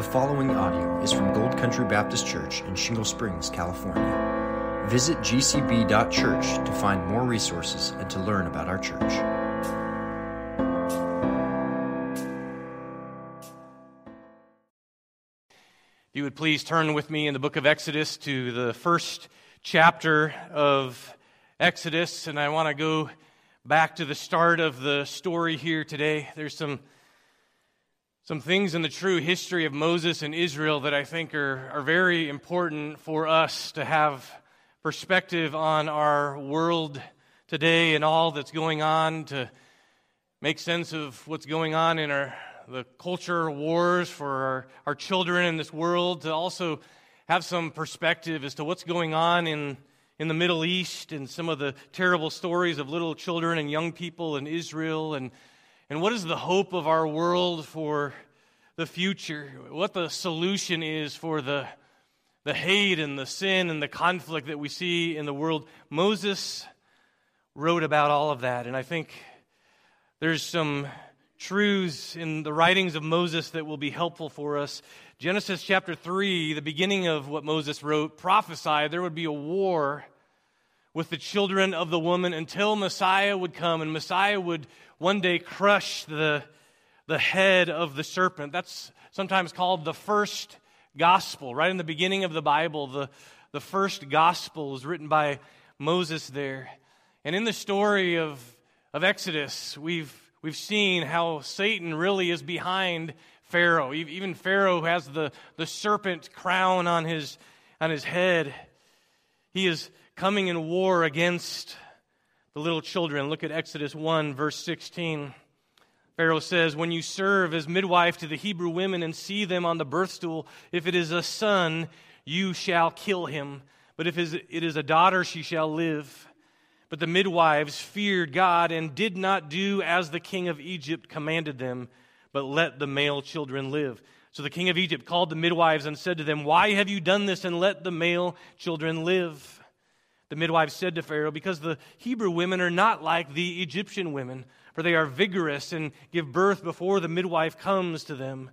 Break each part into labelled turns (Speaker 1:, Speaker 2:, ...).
Speaker 1: The following audio is from Gold Country Baptist Church in Shingle Springs, California. Visit gcb.church to find more resources and to learn about our church.
Speaker 2: If you would please turn with me in the book of Exodus to the first chapter of Exodus, and I want to go back to the start of the story here today. There's some some things in the true history of Moses and Israel that I think are, are very important for us to have perspective on our world today and all that's going on, to make sense of what's going on in our the culture wars for our, our children in this world, to also have some perspective as to what's going on in, in the Middle East and some of the terrible stories of little children and young people in Israel and and what is the hope of our world for the future? What the solution is for the, the hate and the sin and the conflict that we see in the world? Moses wrote about all of that, and I think there's some truths in the writings of Moses that will be helpful for us. Genesis chapter 3, the beginning of what Moses wrote, prophesied there would be a war with the children of the woman until Messiah would come, and Messiah would one day crush the, the head of the serpent. That's sometimes called the first gospel. Right in the beginning of the Bible, the, the first gospel is written by Moses there. And in the story of, of Exodus, we've, we've seen how Satan really is behind Pharaoh. Even Pharaoh has the, the serpent crown on his, on his head. He is coming in war against the little children. Look at Exodus 1, verse 16. Pharaoh says, When you serve as midwife to the Hebrew women and see them on the birth stool, if it is a son, you shall kill him. But if it is a daughter, she shall live. But the midwives feared God and did not do as the king of Egypt commanded them, but let the male children live. So the king of Egypt called the midwives and said to them, Why have you done this and let the male children live? The midwife said to Pharaoh, Because the Hebrew women are not like the Egyptian women, for they are vigorous and give birth before the midwife comes to them.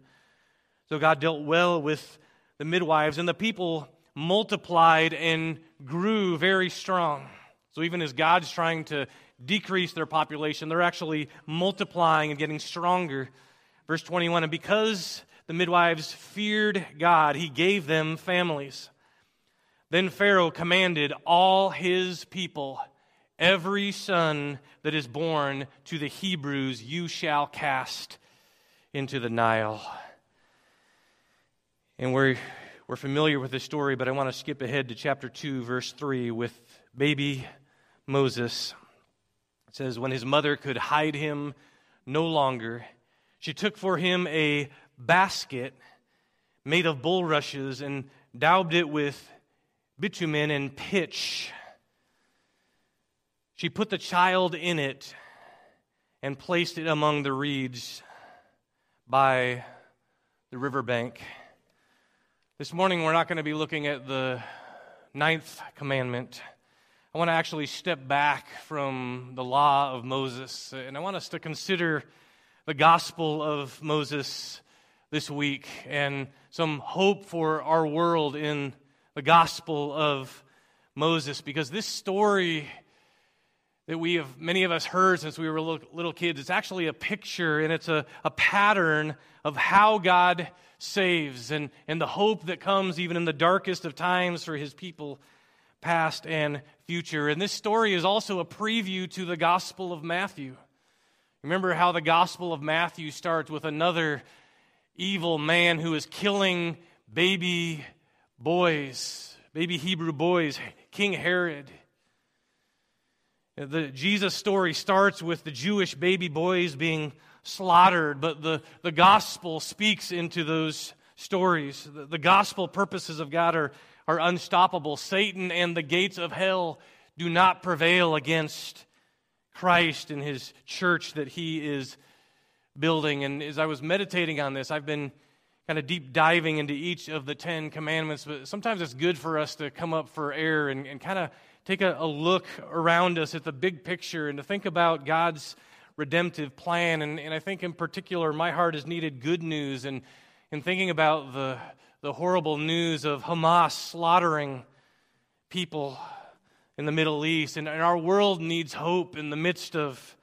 Speaker 2: So God dealt well with the midwives, and the people multiplied and grew very strong. So even as God's trying to decrease their population, they're actually multiplying and getting stronger. Verse 21 And because the midwives feared God, he gave them families. Then Pharaoh commanded all his people, Every son that is born to the Hebrews you shall cast into the Nile. And we're, we're familiar with this story, but I want to skip ahead to chapter 2, verse 3, with baby Moses. It says, When his mother could hide him no longer, she took for him a basket made of bulrushes and daubed it with bitumen and pitch. She put the child in it and placed it among the reeds by the riverbank. This morning, we're not going to be looking at the ninth commandment. I want to actually step back from the law of Moses, and I want us to consider the gospel of Moses this week and some hope for our world in the gospel of Moses because this story that we have, many of us heard since we were little kids, it's actually a picture and it's a, a pattern of how God saves and, and the hope that comes even in the darkest of times for his people, past and future. And this story is also a preview to the Gospel of Matthew. Remember how the Gospel of Matthew starts with another evil man who is killing baby boys, baby Hebrew boys, King Herod. The Jesus story starts with the Jewish baby boys being slaughtered, but the, the gospel speaks into those stories. The, the gospel purposes of God are, are unstoppable. Satan and the gates of hell do not prevail against Christ and his church that he is building. And as I was meditating on this, I've been kind of deep diving into each of the Ten Commandments, but sometimes it's good for us to come up for air and, and kind of take a, a look around us at the big picture and to think about God's redemptive plan. And, and I think in particular, my heart has needed good news. And, in thinking about the, the horrible news of Hamas slaughtering people in the Middle East. And, and our world needs hope in the midst of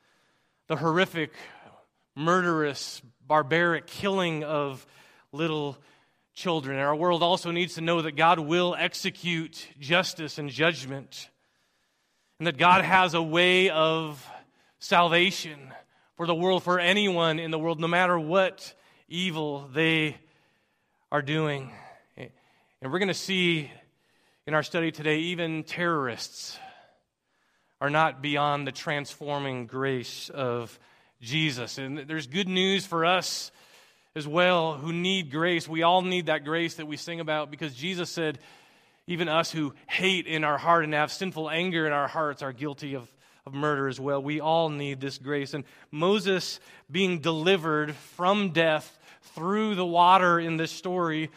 Speaker 2: the horrific, murderous, barbaric killing of little children. Our world also needs to know that God will execute justice and judgment, and that God has a way of salvation for the world, for anyone in the world, no matter what evil they are doing. And we're going to see in our study today, even terrorists are not beyond the transforming grace of Jesus. And there's good news for us as well who need grace. We all need that grace that we sing about because Jesus said, even us who hate in our heart and have sinful anger in our hearts are guilty of, of murder as well. We all need this grace. And Moses being delivered from death through the water in this story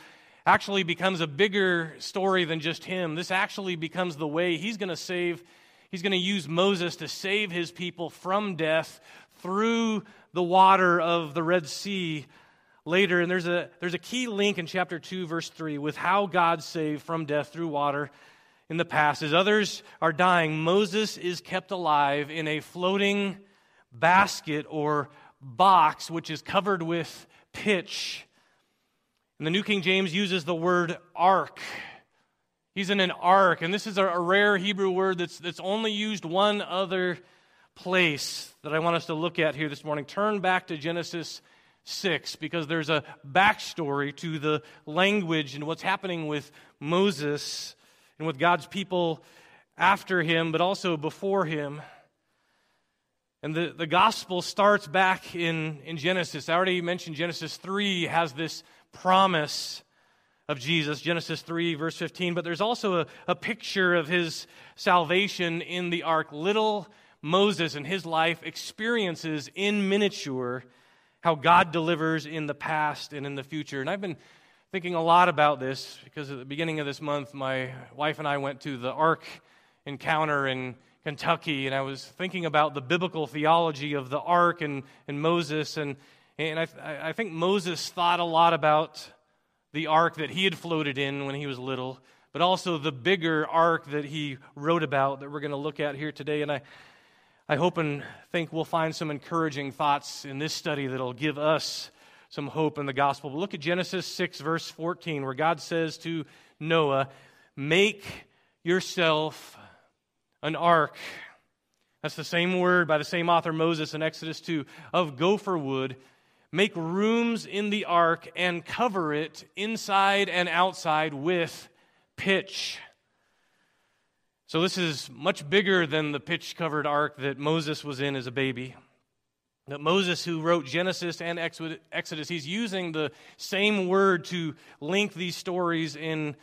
Speaker 2: actually becomes a bigger story than just him. This actually becomes the way he's going to save, he's going to use Moses to save his people from death through the water of the Red Sea later. And there's a, there's a key link in chapter 2, verse 3, with how God saved from death through water in the past. As others are dying, Moses is kept alive in a floating basket or box, which is covered with pitch. And the New King James uses the word ark. He's in an ark, and this is a, a rare Hebrew word that's, that's only used one other place that I want us to look at here this morning. Turn back to Genesis 6 because there's a backstory to the language and what's happening with Moses and with God's people after him, but also before him. And the, the gospel starts back in, in Genesis. I already mentioned Genesis 3 has this promise of Jesus, Genesis 3, verse 15, but there's also a, a picture of his salvation in the ark. Little Moses and his life experiences in miniature how God delivers in the past and in the future. And I've been thinking a lot about this because at the beginning of this month, my wife and I went to the Ark encounter in Kentucky, and I was thinking about the biblical theology of the Ark and, and Moses. And, and I, I think Moses thought a lot about the ark that he had floated in when he was little, but also the bigger ark that he wrote about that we're going to look at here today. And I, I hope and think we'll find some encouraging thoughts in this study that'll give us some hope in the gospel. But look at Genesis 6, verse 14, where God says to Noah, Make yourself an ark. That's the same word by the same author, Moses, in Exodus 2, of gopher wood. Make rooms in the ark and cover it inside and outside with pitch. So, this is much bigger than the pitch covered ark that Moses was in as a baby. That Moses, who wrote Genesis and Exodus, he's using the same word to link these stories in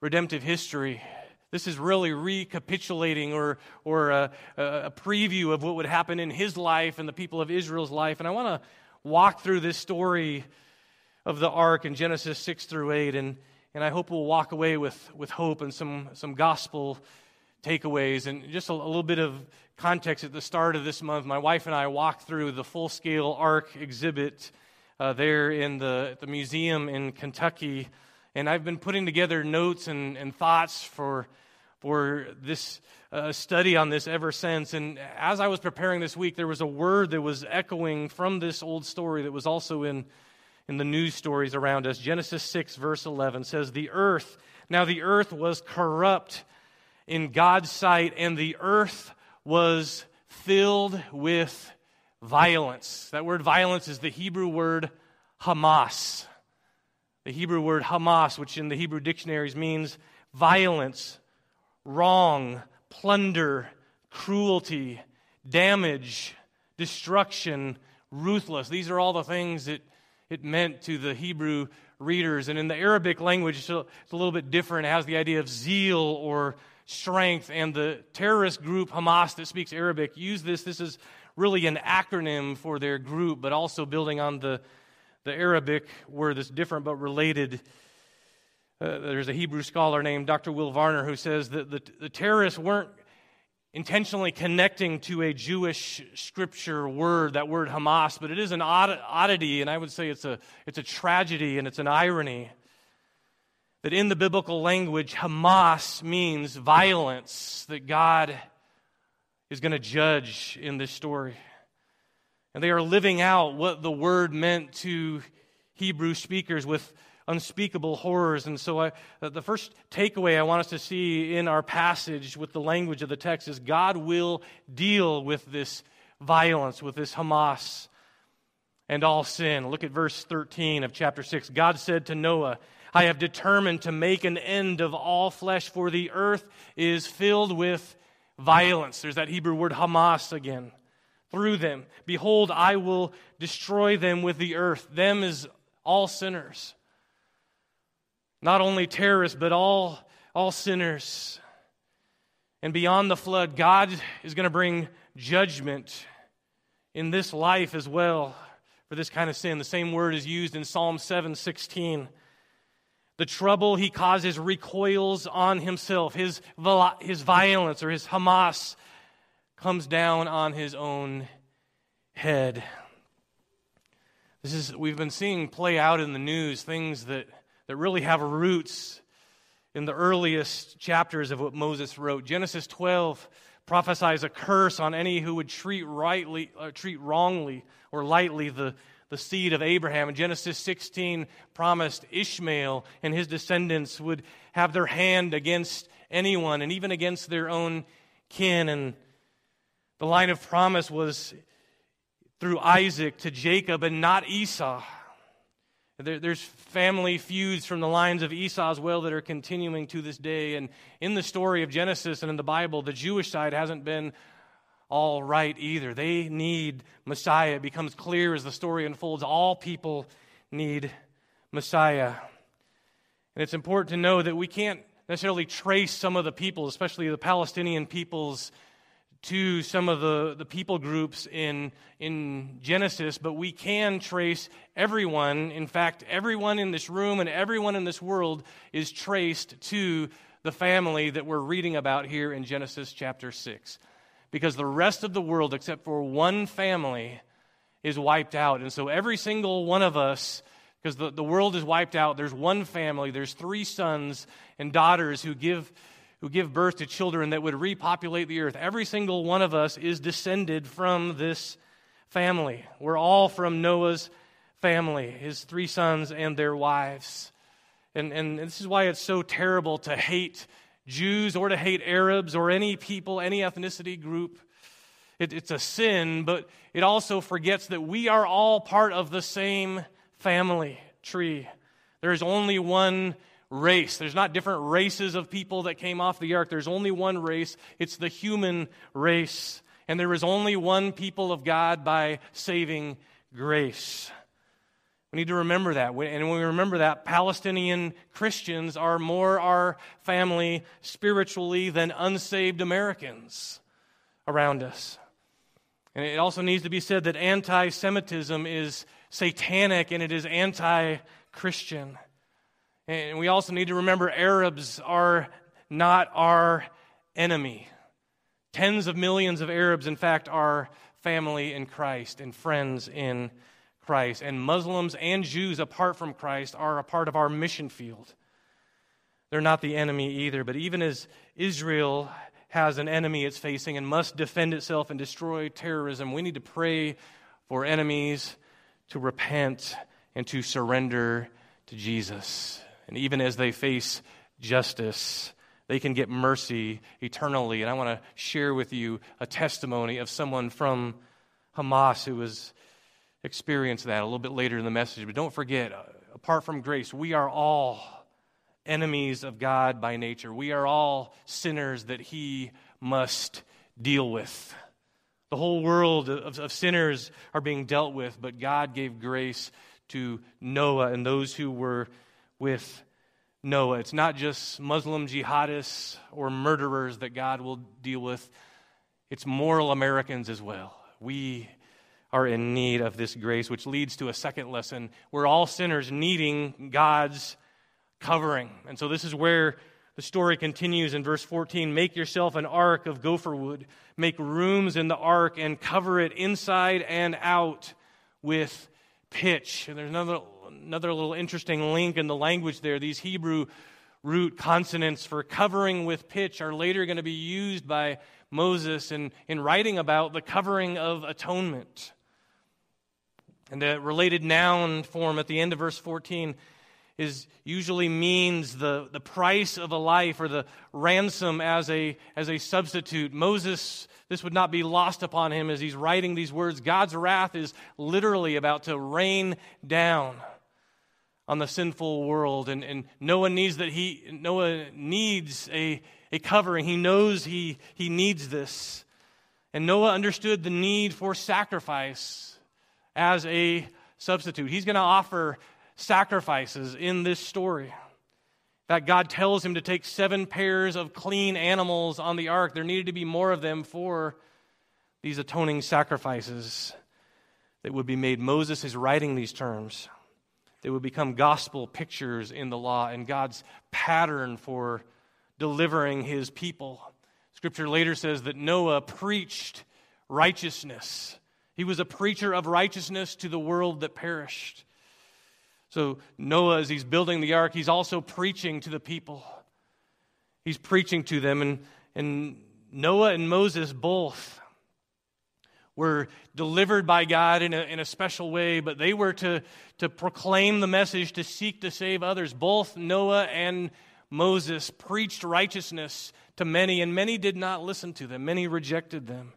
Speaker 2: redemptive history. This is really recapitulating or, or a, a preview of what would happen in his life and the people of Israel's life. And I want to walk through this story of the ark in Genesis 6 through 8. And, and I hope we'll walk away with, with hope and some, some gospel takeaways. And just a, a, little bit of context at the start of this month, my wife and I walked through the full scale Ark exhibit uh, there in the, the museum in Kentucky. And I've been putting together notes and, and thoughts for, for this uh, study on this ever since. And as I was preparing this week, there was a word that was echoing from this old story that was also in, in the news stories around us. Genesis 6, verse 11 says, The earth, now the earth was corrupt in God's sight, and the earth was filled with violence. That word violence is the Hebrew word Hamas. The Hebrew word Hamas, which in the Hebrew dictionaries means violence, wrong, plunder, cruelty, damage, destruction, ruthless. These are all the things that it meant to the Hebrew readers. And in the Arabic language, it's a little bit different. It has the idea of zeal or strength. And the terrorist group Hamas that speaks Arabic use this. This is really an acronym for their group, but also building on the, the Arabic word that's different but related. Uh, there's a Hebrew scholar named Dr. Will Varner who says that the, the terrorists weren't intentionally connecting to a Jewish scripture word, that word Hamas, but it is an oddity, and I would say it's a, it's a tragedy and it's an irony that in the biblical language, Hamas means violence, that God is going to judge in this story. And they are living out what the word meant to Hebrew speakers with unspeakable horrors. And so, I, uh, the first takeaway I want us to see in our passage with the language of the text is God will deal with this violence, with this Hamas and all sin. Look at verse 13 of chapter 6. God said to Noah, I have determined to make an end of all flesh, for the earth is filled with violence. There's that Hebrew word Hamas again. Through them. Behold, I will destroy them with the earth. Them is all sinners. Not only terrorists, but all, all sinners. And beyond the flood, God is going to bring judgment in this life as well for this kind of sin. The same word is used in Psalm 7:16. The trouble he causes recoils on himself. His, his violence or his Hamas comes down on his own head. This is, we've been seeing play out in the news things that, that really have roots in the earliest chapters of what Moses wrote. Genesis 12 prophesies a curse on any who would treat rightly, uh, treat wrongly or lightly the, the seed of Abraham. And Genesis 16 promised Ishmael and his descendants would have their hand against anyone and even against their own kin. And the line of promise was through Isaac to Jacob and not Esau. There, there's family feuds from the lines of Esau as well that are continuing to this day. And in the story of Genesis and in the Bible, the Jewish side hasn't been all right either. They need Messiah. It becomes clear as the story unfolds. All people need Messiah. And it's important to know that we can't necessarily trace some of the people, especially the Palestinian peoples, to some of the, the people groups in, in Genesis, but we can trace everyone. In fact, everyone in this room and everyone in this world is traced to the family that we're reading about here in Genesis chapter 6. Because the rest of the world, except for one family, is wiped out. And so every single one of us, because the, the world is wiped out, there's one family, there's three sons and daughters who give who give birth to children that would repopulate the earth. Every single one of us is descended from this family. We're all from Noah's family, his three sons and their wives. And, and this is why it's so terrible to hate Jews or to hate Arabs or any people, any ethnicity group. It, it's a sin, but it also forgets that we are all part of the same family tree. There is only one race. There's not different races of people that came off the ark. There's only one race. It's the human race. And there is only one people of God by saving grace. We need to remember that. And when we remember that, Palestinian Christians are more our family spiritually than unsaved Americans around us. And it also needs to be said that anti Semitism is satanic and it is anti Christian. And we also need to remember Arabs are not our enemy. Tens of millions of Arabs, in fact, are family in Christ and friends in Christ. And Muslims and Jews, apart from Christ, are a part of our mission field. They're not the enemy either. But even as Israel has an enemy it's facing and must defend itself and destroy terrorism, we need to pray for enemies to repent and to surrender to Jesus. And even as they face justice, they can get mercy eternally. And I want to share with you a testimony of someone from Hamas who has experienced that a little bit later in the message. But don't forget, uh, apart from grace, we are all enemies of God by nature. We are all sinners that He must deal with. The whole world of, of sinners are being dealt with, but God gave grace to Noah and those who were with Noah. It's not just Muslim jihadists or murderers that God will deal with, it's moral Americans as well. We are in need of this grace, which leads to a second lesson. We're all sinners needing God's covering. And so, this is where The story continues in verse 14 Make yourself an ark of gopher wood, make rooms in the ark, and cover it inside and out with pitch. And there's another, another little interesting link in the language there. These Hebrew root consonants for covering with pitch are later going to be used by Moses in, in writing about the covering of atonement. And the related noun form at the end of verse 14 is usually means the, the price of a life or the ransom as a, as a substitute. Moses, this would not be lost upon him as he's writing these words. God's wrath is literally about to rain down on the sinful world. And, and Noah needs that he Noah needs a, a covering. He knows he, he needs this. And Noah understood the need for sacrifice as a substitute. He's going to offer sacrifices in this story. That God tells him to take seven pairs of clean animals on the ark. There needed to be more of them for these atoning sacrifices that would be made. Moses is writing these terms. They would become gospel pictures in the law and God's pattern for delivering his people. Scripture later says that Noah preached righteousness. He was a preacher of righteousness to the world that perished. So, Noah, as he's building the ark, he's also preaching to the people. He's preaching to them. And, and Noah and Moses both were delivered by God in a, in a special way, but they were to, to proclaim the message, to seek to save others. Both Noah and Moses preached righteousness to many, and many did not listen to them. Many rejected them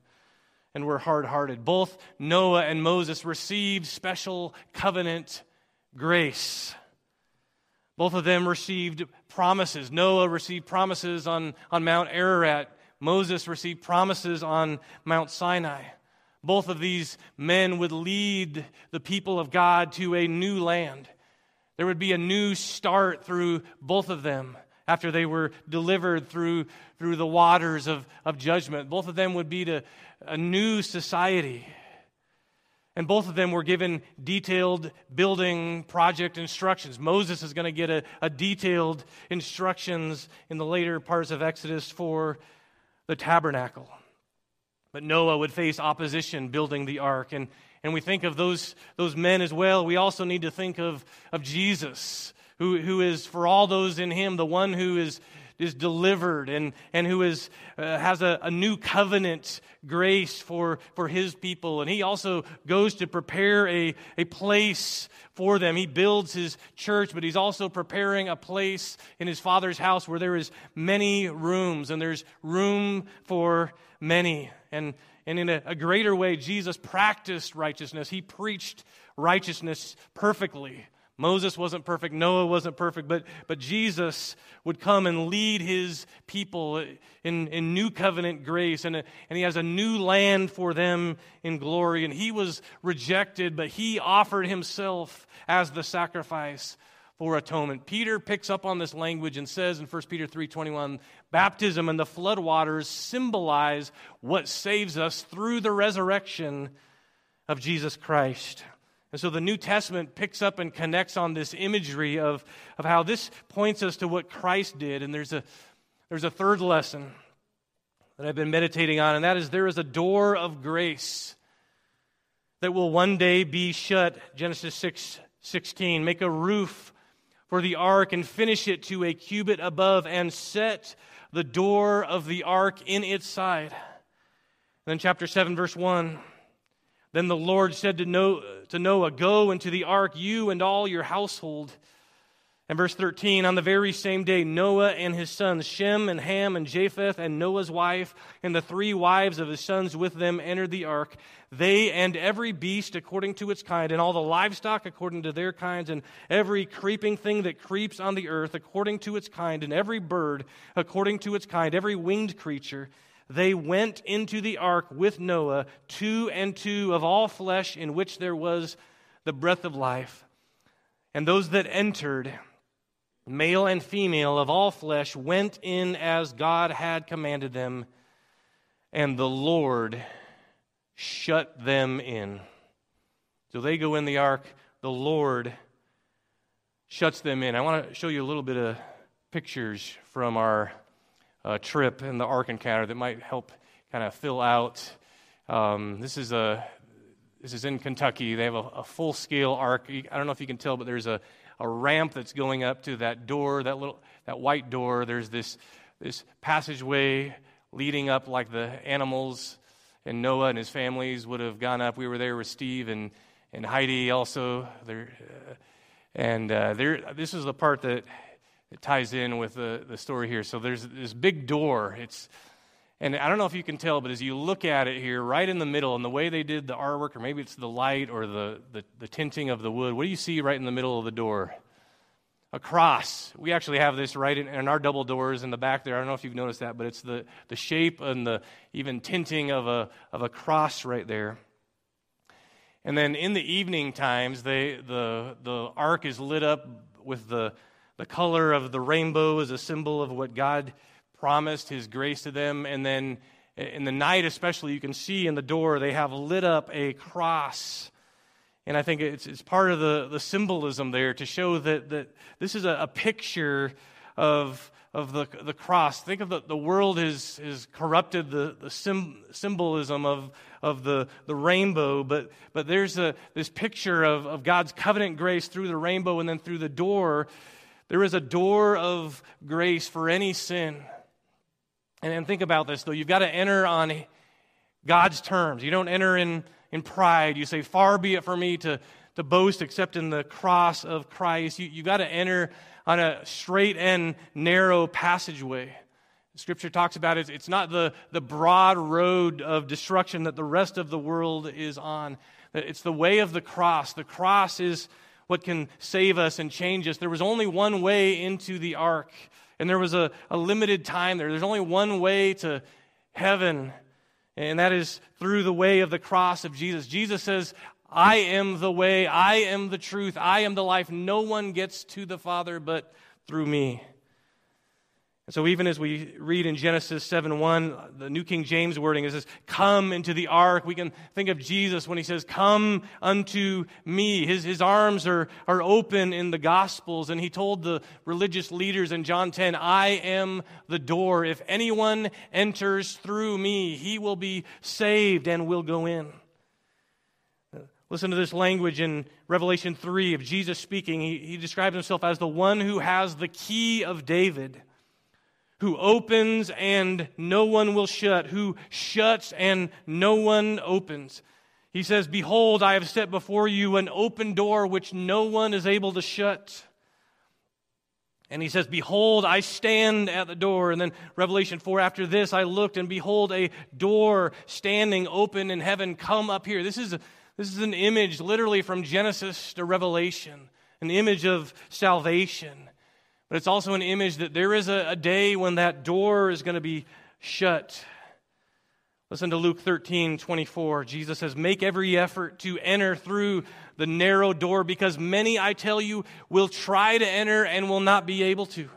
Speaker 2: and were hard hearted. Both Noah and Moses received special covenant grace. Both of them received promises. Noah received promises on, on Mount Ararat. Moses received promises on Mount Sinai. Both of these men would lead the people of God to a new land. There would be a new start through both of them after they were delivered through, through the waters of, of judgment. Both of them would be to a new society. And both of them were given detailed building project instructions. Moses is going to get a, a, detailed instructions in the later parts of Exodus for the tabernacle. But Noah would face opposition building the ark. And, and we think of those, those men as well. We also need to think of, of Jesus, who, who is, for all those in him, the one who is is delivered and, and who is, uh, has a, a new covenant grace for, for his people. And he also goes to prepare a, a place for them. He builds his church, but he's also preparing a place in his father's house where there is many rooms and there's room for many. And, and in a, a greater way, Jesus practiced righteousness. He preached righteousness perfectly. Moses wasn't perfect, Noah wasn't perfect, but, but Jesus would come and lead his people in, in new covenant grace, and, and he has a new land for them in glory. And he was rejected, but he offered himself as the sacrifice for atonement. Peter picks up on this language and says in 1 Peter 3:21, baptism and the floodwaters symbolize what saves us through the resurrection of Jesus Christ. And so the New Testament picks up and connects on this imagery of, of how this points us to what Christ did. And there's a, there's a third lesson that I've been meditating on, and that is there is a door of grace that will one day be shut. Genesis 6 16. Make a roof for the ark and finish it to a cubit above and set the door of the ark in its side. And then, chapter 7, verse 1. Then the Lord said to Noah, Go into the ark, you and all your household. And verse 13, on the very same day, Noah and his sons, Shem and Ham and Japheth, and Noah's wife, and the three wives of his sons with them entered the ark. They and every beast according to its kind, and all the livestock according to their kinds, and every creeping thing that creeps on the earth according to its kind, and every bird according to its kind, every winged creature they went into the ark with Noah, two and two of all flesh in which there was the breath of life. And those that entered, male and female of all flesh, went in as God had commanded them, and the Lord shut them in. So they go in the ark, the Lord shuts them in. I want to show you a little bit of pictures from our uh, trip in the Ark encounter that might help kind of fill out. Um, this is a this is in Kentucky. They have a, a full scale ark. I don't know if you can tell, but there's a, a ramp that's going up to that door, that little that white door. There's this this passageway leading up like the animals and Noah and his families would have gone up. We were there with Steve and, and Heidi also. There, uh, and uh, there, this is the part that it ties in with the, the story here. So there's this big door. It's, and I don't know if you can tell, but as you look at it here, right in the middle, and the way they did the artwork, or maybe it's the light or the, the, the tinting of the wood, what do you see right in the middle of the door? a cross. We actually have this right in, in, our double doors in the back there. I don't know if you've noticed that, but it's the, the shape and the even tinting of a, of a cross right there. And then in the evening times, they, the, the ark is lit up with the, the color of the rainbow is a symbol of what God promised, His grace to them. And then in the night, especially, you can see in the door they have lit up a cross and I think it's, it's part of the, the symbolism there to show that, that this is a, a picture of, of the, the cross. Think of the, the world has, has corrupted the, the sim, symbolism of, of the, the rainbow, but, but there's a, this picture of, of God's covenant grace through the rainbow and then through the door. There is a door of grace for any sin. And, think about this, though. You've got to enter on God's terms. You don't enter in in pride. You say, Far be it from me to, to boast except in the cross of Christ. You, you got to enter on a straight and narrow passageway. Scripture talks about it. It's not the, the broad road of destruction that the rest of the world is on. It's the way of the cross. The cross is what can save us and change us. There was only one way into the ark, and there was a, a limited time there. There's only one way to heaven, and that is through the way of the cross of Jesus. Jesus says, I am the way, I am the truth, I am the life. No one gets to the Father but through me. And so, even as we read in Genesis 7 1, the New King James wording is this come into the ark. We can think of Jesus when he says, Come unto me. His, his arms are, are open in the Gospels. And he told the religious leaders in John 10, I am the door. If anyone enters through me, he will be saved and will go in. Listen to this language in Revelation 3 of Jesus speaking. He, he describes himself as the one who has the key of David who opens and no one will shut, who shuts and no one opens. He says, Behold, I have set before you an open door which no one is able to shut. And he says, Behold, I stand at the door. And then Revelation 4, after this, I looked, and behold, a door standing open in heaven. Come up here. This is, this is an image literally from Genesis to Revelation, an image of salvation. But it's also an image that there is a, a day when that door is going to be shut. Listen to Luke 13, 24. Jesus says, Make every effort to enter through the narrow door because many, I tell you, will try to enter and will not be able to.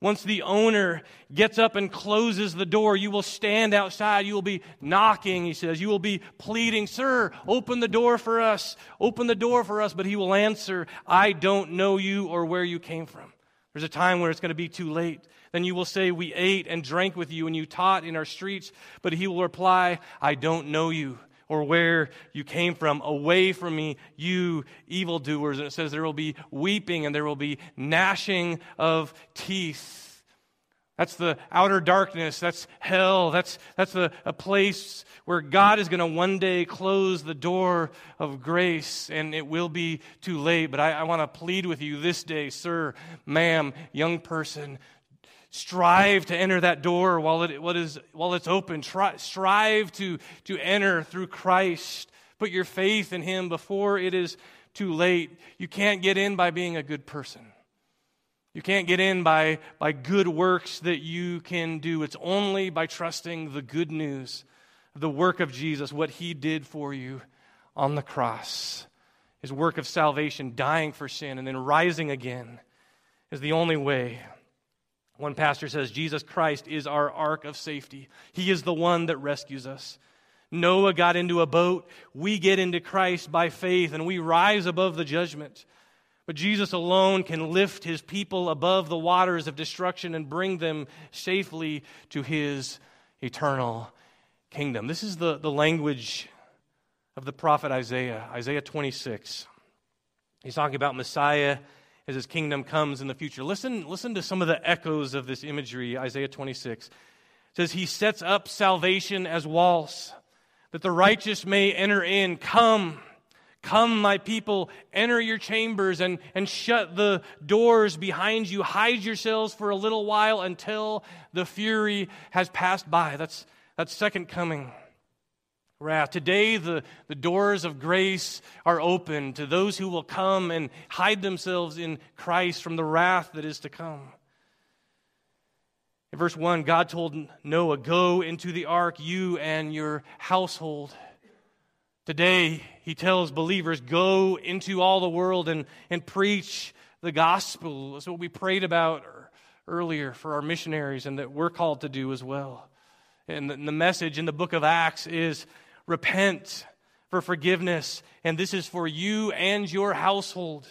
Speaker 2: Once the owner gets up and closes the door, you will stand outside. You will be knocking, he says. You will be pleading, Sir, open the door for us. Open the door for us. But he will answer, I don't know you or where you came from. There's a time where it's going to be too late. Then you will say, We ate and drank with you, and you taught in our streets. But he will reply, I don't know you or where you came from. Away from me, you evildoers. And it says there will be weeping and there will be gnashing of teeth. That's the outer darkness. That's hell. That's, that's a, a place where God is going to one day close the door of grace, and it will be too late. But I, I want to plead with you this day, sir, ma'am, young person. Strive to enter that door while, it, what is, while it's open. Try, strive to, to enter through Christ. Put your faith in Him before it is too late. You can't get in by being a good person. You can't get in by, by good works that you can do. It's only by trusting the good news, the work of Jesus, what he did for you on the cross. His work of salvation, dying for sin, and then rising again is the only way. One pastor says Jesus Christ is our ark of safety. He is the one that rescues us. Noah got into a boat. We get into Christ by faith and we rise above the judgment. But Jesus alone can lift his people above the waters of destruction and bring them safely to his eternal kingdom. This is the, the language of the prophet Isaiah, Isaiah 26. He's talking about Messiah as his kingdom comes in the future. Listen, listen to some of the echoes of this imagery, Isaiah 26. It says, He sets up salvation as walls, that the righteous may enter in. Come, come, my people, enter your chambers and, and shut the doors behind you. Hide yourselves for a little while until the fury has passed by. That's, that's second coming wrath. Today, the, the doors of grace are open to those who will come and hide themselves in Christ from the wrath that is to come. In verse 1, God told Noah, Go into the ark, you and your household. Today, he tells believers, Go into all the world and, and preach the gospel. That's what we prayed about er, earlier for our missionaries and that we're called to do as well. And the, the message in the book of Acts is repent for forgiveness, and this is for you and your household.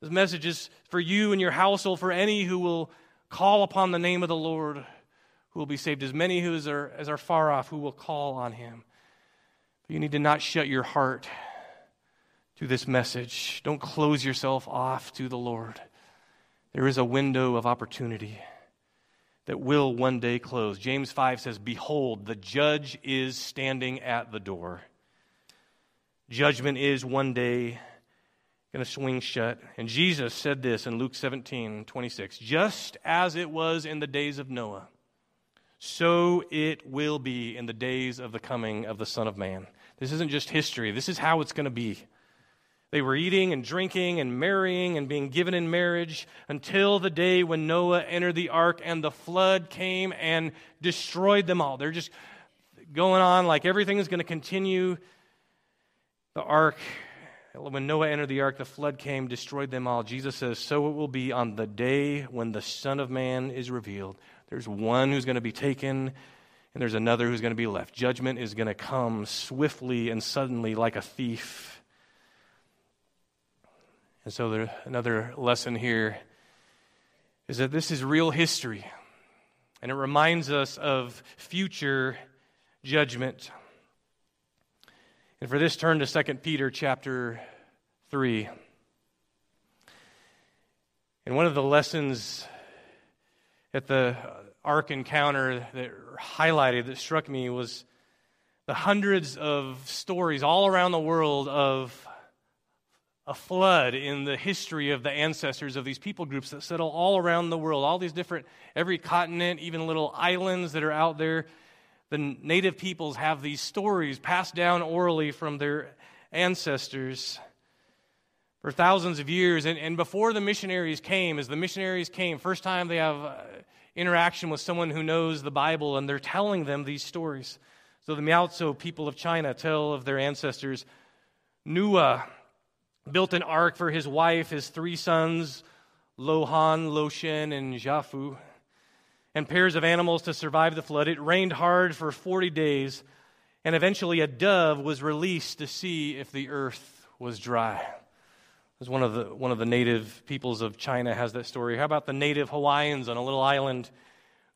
Speaker 2: This message is for you and your household, for any who will call upon the name of the Lord, who will be saved, as many who are, as are far off, who will call on him. You need to not shut your heart to this message. Don't close yourself off to the Lord. There is a window of opportunity that will one day close. James 5 says, Behold, the judge is standing at the door. Judgment is one day going to swing shut. And Jesus said this in Luke 17 26 Just as it was in the days of Noah, so it will be in the days of the coming of the Son of Man. This isn't just history, this is how it's going to be. They were eating and drinking and marrying and being given in marriage until the day when Noah entered the ark and the flood came and destroyed them all. They're just going on like everything is going to continue. The ark, when Noah entered the ark, the flood came, destroyed them all. Jesus says, So it will be on the day when the Son of Man is revealed. There's one who's going to be taken, and there's another who's going to be left. Judgment is going to come swiftly and suddenly like a thief. And so, there, another lesson here is that this is real history, and it reminds us of future judgment. And for this, turn to 2 Peter chapter 3. And one of the lessons at the Ark encounter that highlighted, that struck me, was the hundreds of stories all around the world of a flood in the history of the ancestors of these people groups that settle all around the world, all these different, every continent, even little islands that are out there. The native peoples have these stories passed down orally from their ancestors for thousands of years. And, and before the missionaries came, as the missionaries came, first time they have uh, interaction with someone who knows the Bible, and they're telling them these stories. So the Miaotso people of China tell of their ancestors, Nua built an ark for his wife, his three sons, Lohan, Loshen, and Jafu, and pairs of animals to survive the flood. It rained hard for 40 days, and eventually a dove was released to see if the earth was dry. As one of the, one of the native peoples of China has that story. How about the native Hawaiians on a little island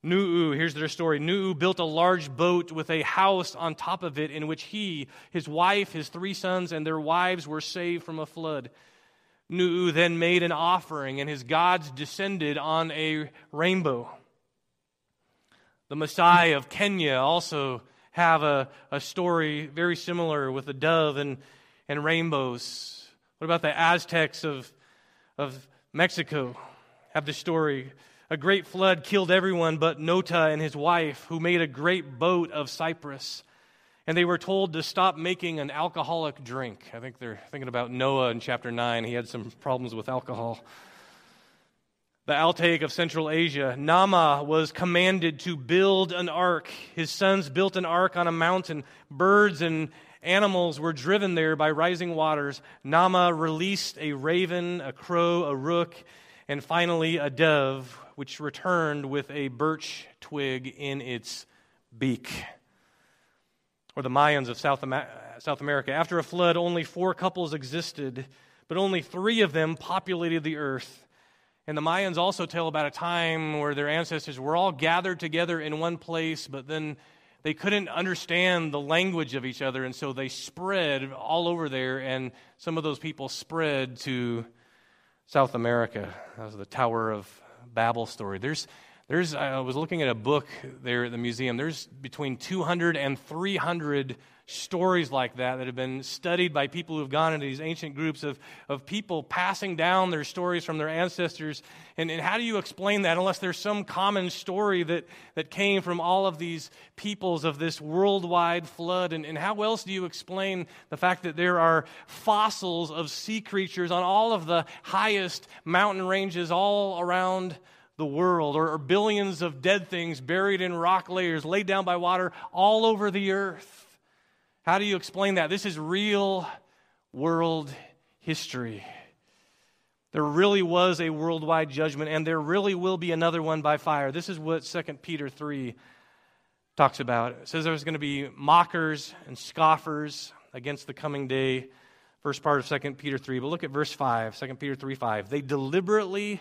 Speaker 2: Nu'u, here's their story. Nu'u built a large boat with a house on top of it in which he, his wife, his three sons, and their wives were saved from a flood. Nu'u then made an offering, and his gods descended on a rainbow. The Maasai of Kenya also have a, a story very similar with a dove and, and rainbows. What about the Aztecs of, of Mexico? Have the story a great flood killed everyone but Nota and his wife, who made a great boat of cypress. And they were told to stop making an alcoholic drink. I think they're thinking about Noah in chapter 9. He had some problems with alcohol. The Altaic of Central Asia, Nama was commanded to build an ark. His sons built an ark on a mountain. Birds and animals were driven there by rising waters. Nama released a raven, a crow, a rook, and finally a dove which returned with a birch twig in its beak. Or the Mayans of South, South America. After a flood, only four couples existed, but only three of them populated the earth. And the Mayans also tell about a time where their ancestors were all gathered together in one place, but then they couldn't understand the language of each other, and so they spread all over there, and some of those people spread to South America. That was the Tower of Babel story. There's, there's, I was looking at a book there at the museum. There's between 200 and 300 stories like that that have been studied by people who've gone into these ancient groups of, of people passing down their stories from their ancestors. And, and how do you explain that unless there's some common story that, that came from all of these peoples of this worldwide flood? And, and how else do you explain the fact that there are fossils of sea creatures on all of the highest mountain ranges all around? the world, or, or billions of dead things buried in rock layers laid down by water all over the earth. How do you explain that? This is real world history. There really was a worldwide judgment, and there really will be another one by fire. This is what 2 Peter 3 talks about. It says there's going to be mockers and scoffers against the coming day. First part of 2 Peter 3. But look at verse 5, 2 Peter 3 5. They deliberately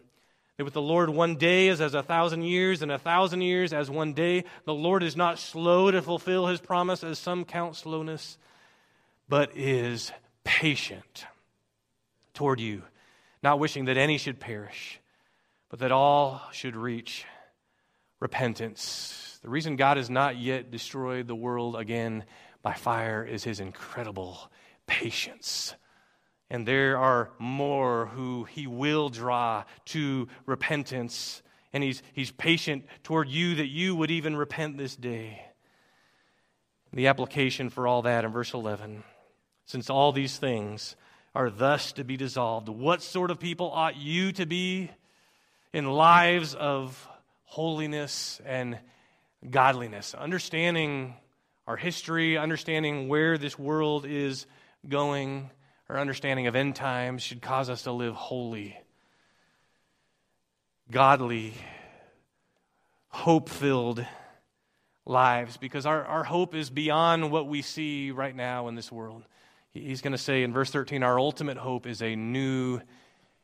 Speaker 2: that with the Lord, one day is as a thousand years, and a thousand years as one day. The Lord is not slow to fulfill his promise, as some count slowness, but is patient toward you, not wishing that any should perish, but that all should reach repentance. The reason God has not yet destroyed the world again by fire is his incredible patience and there are more who he will draw to repentance. And he's, he's patient toward you that you would even repent this day. The application for all that in verse 11 since all these things are thus to be dissolved, what sort of people ought you to be in lives of holiness and godliness? Understanding our history, understanding where this world is going our understanding of end times should cause us to live holy, godly, hope filled lives because our, our hope is beyond what we see right now in this world. He's going to say in verse 13, our ultimate hope is a new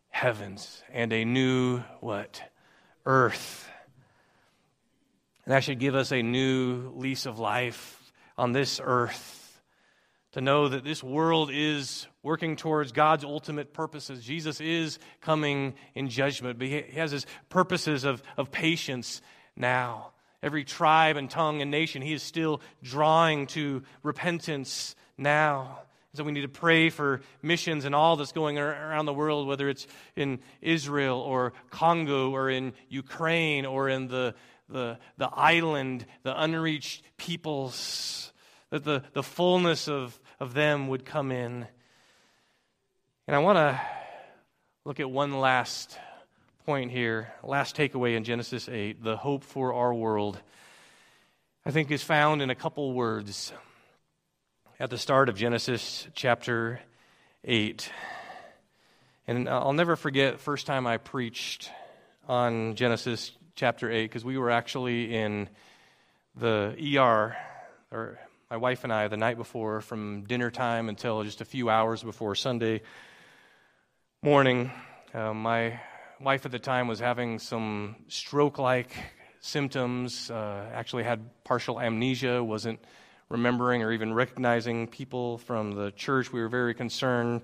Speaker 2: heavens and a new what? Earth. And that should give us a new lease of life on this earth to know that this world is working towards God's ultimate purposes. Jesus is coming in judgment, but he has his purposes of, of patience now. Every tribe and tongue and nation, he is still drawing to repentance now. So we need to pray for missions and all that's going around the world, whether it's in Israel or Congo or in Ukraine or in the, the, the island, the unreached peoples, that the, the fullness of of them would come in. And I want to look at one last point here, last takeaway in Genesis 8 the hope for our world. I think is found in a couple words at the start of Genesis chapter 8. And I'll never forget first time I preached on Genesis chapter 8 because we were actually in the ER or my wife and I, the night before, from dinner time until just a few hours before Sunday morning. Uh, my wife at the time was having some stroke like symptoms, uh, actually had partial amnesia, wasn't remembering or even recognizing people from the church. We were very concerned.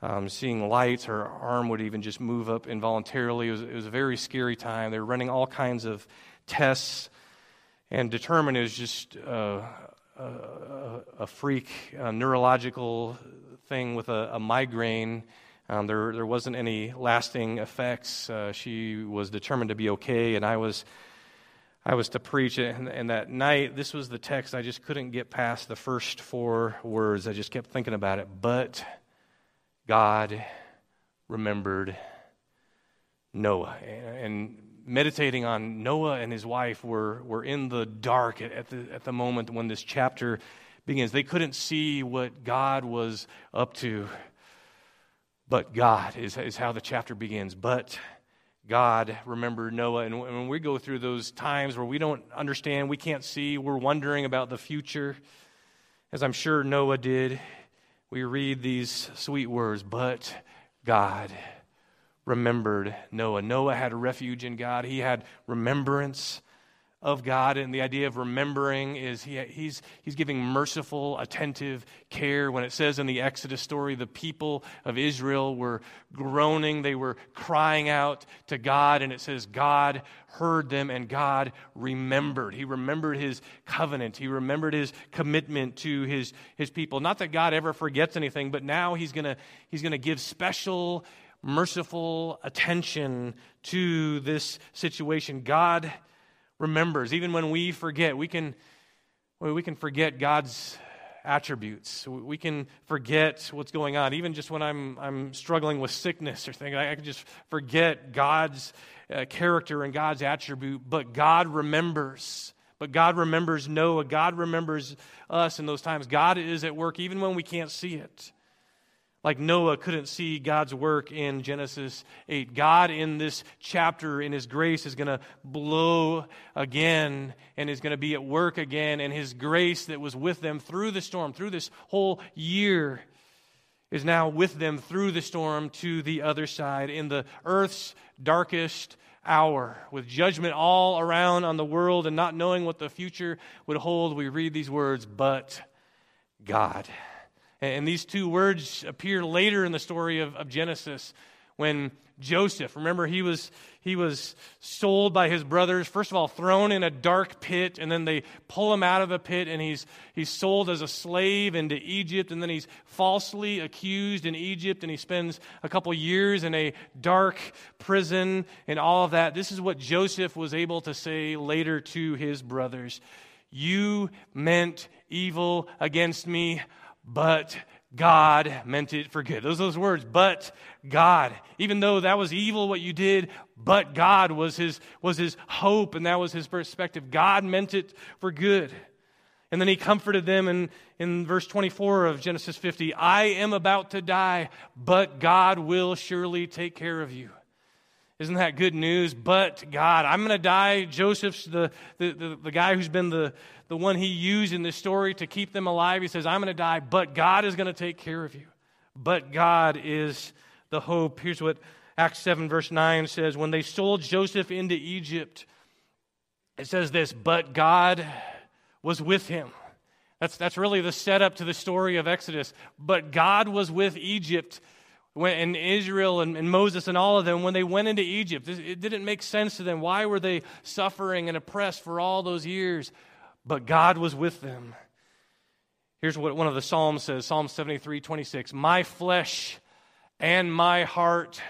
Speaker 2: Um, seeing lights, her arm would even just move up involuntarily. It was, it was a very scary time. They were running all kinds of tests and determined it was just uh, a, freak a neurological thing with a, a migraine. Um, there, there wasn't any lasting effects. Uh, she was determined to be okay, and I was, I was to preach. And, and, that night, this was the text. I just couldn't get past the first four words. I just kept thinking about it. But God remembered Noah. And meditating on Noah and his wife were, were in the dark at the, at the moment when this chapter begins. They couldn't see what God was up to. But God is, is how the chapter begins. But God remember Noah. And when we go through those times where we don't understand, we can't see, we're wondering about the future, as I'm sure Noah did, we read these sweet words, but God remembered Noah. Noah had a refuge in God, he had remembrance of God. And the idea of remembering is he, he's, he's giving merciful, attentive care. When it says in the Exodus story, the people of Israel were groaning, they were crying out to God. And it says, God heard them and God remembered. He remembered his covenant, he remembered his commitment to his, his people. Not that God ever forgets anything, but now he's going to he's going to give special merciful attention to this situation. God remembers. Even when we forget, we can, we can forget God's attributes. We can forget what's going on. Even just when I'm, I'm struggling with sickness or things, I, I can just forget God's uh, character and God's attribute. But God remembers. But God remembers Noah. God remembers us in those times. God is at work even when we can't see it like Noah couldn't see God's work in Genesis 8. God, in this chapter, in His grace, is going to blow again and is going to be at work again. And His grace that was with them through the storm, through this whole year, is now with them through the storm to the other side in the earth's darkest hour. With judgment all around on the world and not knowing what the future would hold, we read these words, but God. And these two words appear later in the story of, of Genesis when Joseph, remember, he was, he was sold by his brothers, first of all, thrown in a dark pit, and then they pull him out of the pit, and he's, he's sold as a slave into Egypt, and then he's falsely accused in Egypt, and he spends a couple years in a dark prison, and all of that. This is what Joseph was able to say later to his brothers You meant evil against me but God meant it for good. Those those words, but God. Even though that was evil what you did, but God was his was his hope and that was his perspective. God meant it for good. And then he comforted them in, in verse 24 of Genesis 50 I am about to die, but God will surely take care of you. Isn't that good news? But God, I'm going to die. Joseph's the, the, the, the guy who's been the, the one he used in this story to keep them alive. He says, I'm going to die, but God is going to take care of you. But God is the hope. Here's what Acts 7, verse 9 says When they sold Joseph into Egypt, it says this, but God was with him. That's, that's really the setup to the story of Exodus. But God was with Egypt when, and Israel and, and, Moses and all of them, when they went into Egypt, it didn't make sense to them. Why were they suffering and oppressed for all those years? but God was with them. Here's what one of the Psalms says Psalm 73 26. My flesh and my heart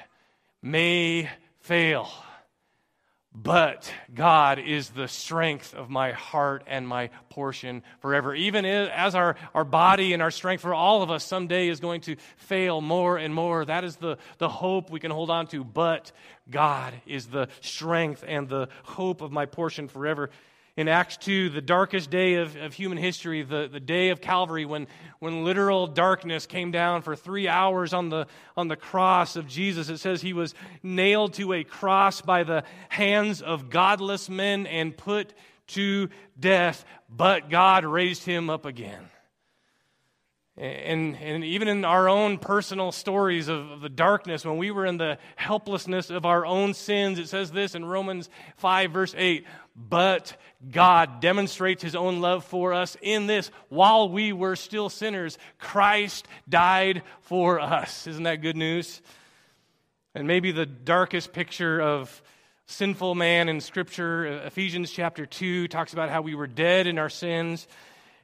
Speaker 2: may fail, but God is the strength of my heart and my portion forever. Even as our, our body and our strength for all of us someday is going to fail more and more, that is the, the hope we can hold on to. But God is the strength and the hope of my portion forever in Acts 2, the darkest day of, of human history, the, the day of Calvary, when, when literal darkness came down for three hours on the, on the cross of Jesus. It says he was nailed to a cross by the hands of godless men and put to death, but God raised him up again. And, and even in our own personal stories of, of, the darkness, when we were in the helplessness of our own sins, it says this in Romans 5, verse 8 But God demonstrates his own love for us in this while we were still sinners, Christ died for us. Isn't that good news? And maybe the darkest picture of sinful man in Scripture, Ephesians chapter 2, talks about how we were dead in our sins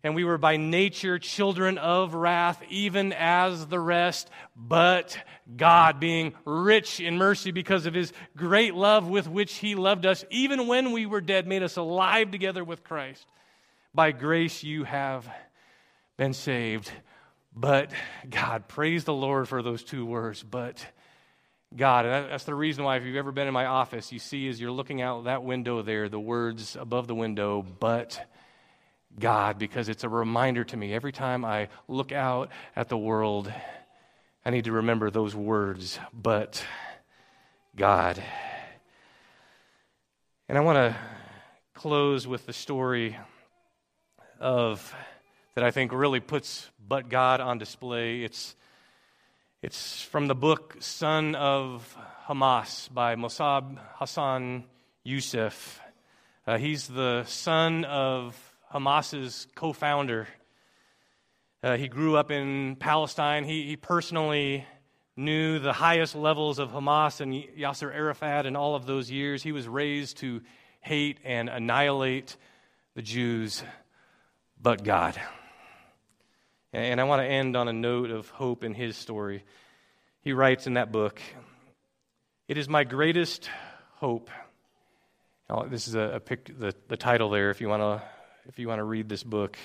Speaker 2: and we were by nature children of wrath, even as the rest. But God, being rich in mercy because of his great love with which he loved us, even when we were dead, made us alive together with Christ. By grace you have been saved. But God, praise the Lord for those two words. But God. And that's the reason why, if you've ever been in my office, you see as you're looking out that window there, the words above the window, but God, because it's a reminder to me every time I look out at the world, I need to remember those words, but God. And I want to close with the story of that I think really puts but God on display. It's it's from the book Son of Hamas by Mossab Hassan Youssef. Uh, he's the son of Hamas's co founder. Uh, he grew up in Palestine. He, he personally knew the highest levels of Hamas and Yasser Arafat in all of those years. He was raised to hate and annihilate the Jews, but God. And I want to end on a note of hope in his story. He writes in that book It is my greatest hope. This is a, a pic, the, the title there if you want to if you want to read this book.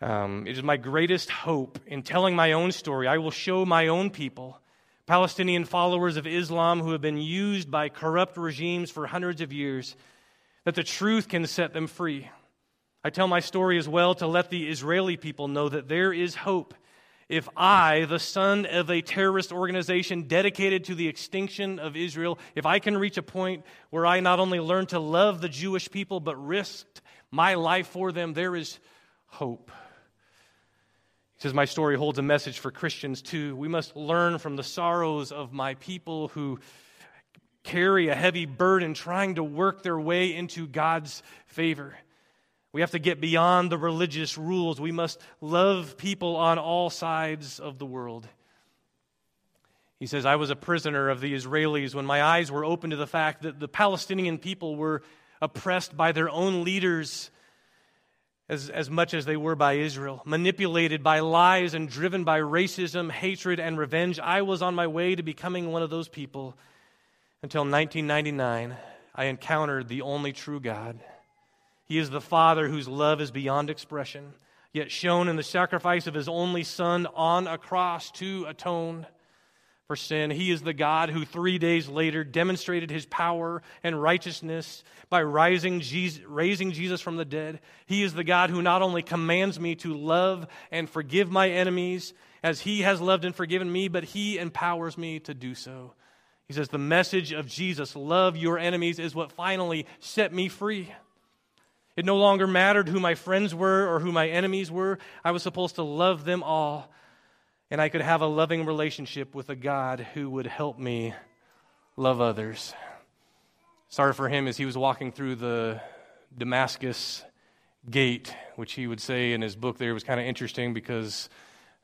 Speaker 2: Um, it is my greatest hope in telling my own story. I will show my own people, Palestinian followers of Islam who have been used by corrupt regimes for hundreds of years, that the truth can set them free. I tell my story as well to let the Israeli people know that there is hope. If I, the son of a terrorist organization dedicated to the extinction of Israel, if I can reach a point where I not only learn to love the Jewish people but risked my life for them, there is hope. He says, My story holds a message for Christians too. We must learn from the sorrows of my people who carry a heavy burden trying to work their way into God's favor. We have to get beyond the religious rules. We must love people on all sides of the world. He says, I was a prisoner of the Israelis when my eyes were open to the fact that the Palestinian people were oppressed by their own leaders as, as much as they were by Israel, manipulated by lies and driven by racism, hatred, and revenge. I was on my way to becoming one of those people until 1999. I encountered the only true God. He is the Father whose love is beyond expression, yet shown in the sacrifice of his only Son on a cross to atone for sin. He is the God who three days later demonstrated his power and righteousness by rising Jesus, raising Jesus from the dead. He is the God who not only commands me to love and forgive my enemies as he has loved and forgiven me, but he empowers me to do so. He says, The message of Jesus, love your enemies, is what finally set me free. It no longer mattered who my friends were or who my enemies were. I was supposed to love them all. And I could have a loving relationship with a God who would help me love others. Sorry for him as he was walking through the Damascus gate, which he would say in his book there was kind of interesting because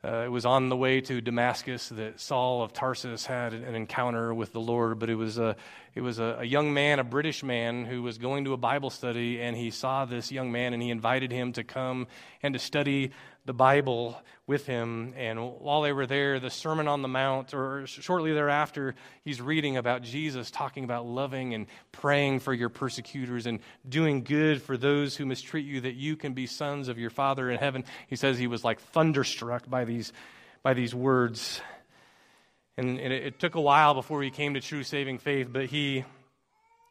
Speaker 2: uh, it was on the way to Damascus that Saul of Tarsus had an encounter with the Lord, but it was, a, it was a, a, young man, a British man, who was going to a Bible study, and he saw this young man and he invited him to come and to study the Bible with him. And while they were there, the Sermon on the Mount, or shortly thereafter, he's reading about Jesus talking about loving and praying for your persecutors and doing good for those who mistreat you, that you can be sons of your Father in heaven. He says he was like thunderstruck by these, by these words. And, and it, it took a while before he came to true saving faith, but he,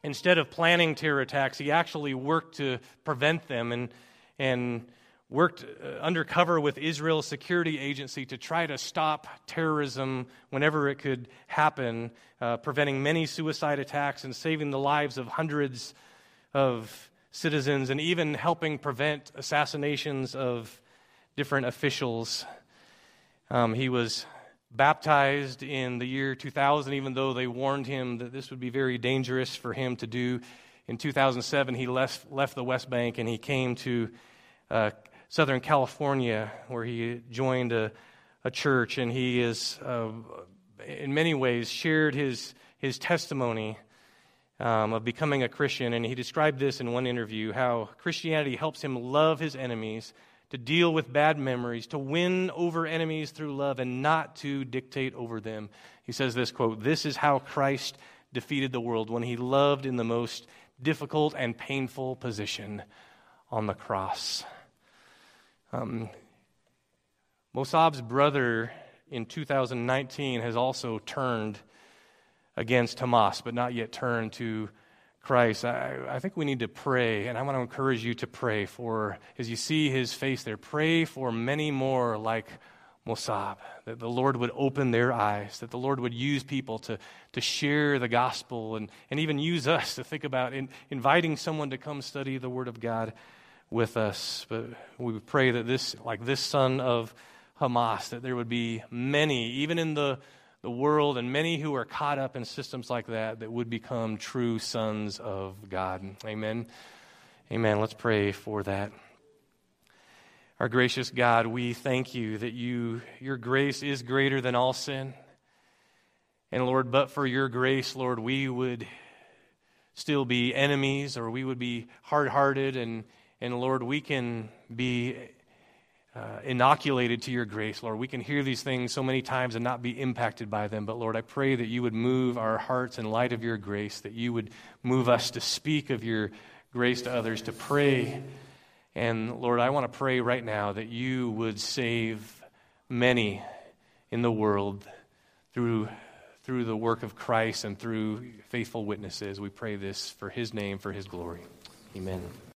Speaker 2: instead of planning terror attacks, he actually worked to prevent them and, and worked uh, undercover with Israel's security agency to try to stop terrorism whenever it could happen, uh, preventing many suicide attacks and saving the lives of hundreds of citizens, and even helping prevent assassinations of different officials. Um, he was baptized in the year 2000, even though they warned him that this would be very dangerous for him to do. In 2007, he left, left the West Bank and he came to uh, Southern California, where he joined a, a church, and he is, uh, in many ways, shared his, his testimony um, of becoming a Christian. And he described this in one interview how Christianity helps him love his enemies, to deal with bad memories, to win over enemies through love, and not to dictate over them. He says this quote, This is how Christ defeated the world when he loved in the most difficult and painful position on the cross. Um, Mossab's brother in 2019 has also turned against Hamas, but not yet turned to Christ. I, I think we need to pray, and I want to encourage you to pray for, as you see his face there, pray for many more like Mossab, that the Lord would open their eyes, that the Lord would use people to, to share the gospel, and, and even use us to think about in, inviting someone to come study the Word of God with us. But we pray that this, like this son of Hamas, that there would be many, even in the, the world, and many who are caught up in systems like that, that would become true sons of God. Amen. Amen. Let's pray for that. Our gracious God, we thank you that you, your grace is greater than all sin. And Lord, but for your grace, Lord, we would still be enemies or we would be hard hearted. And, and Lord, we can be uh, inoculated to your grace, Lord. We can hear these things so many times and not be impacted by them. But Lord, I pray that you would move our hearts in light of your grace, that you would move us to speak of your grace to others, to pray and Lord, I want to pray right now that you would save many in the world through, through the work of Christ and through faithful witnesses. We pray this for his name, for his glory. Amen.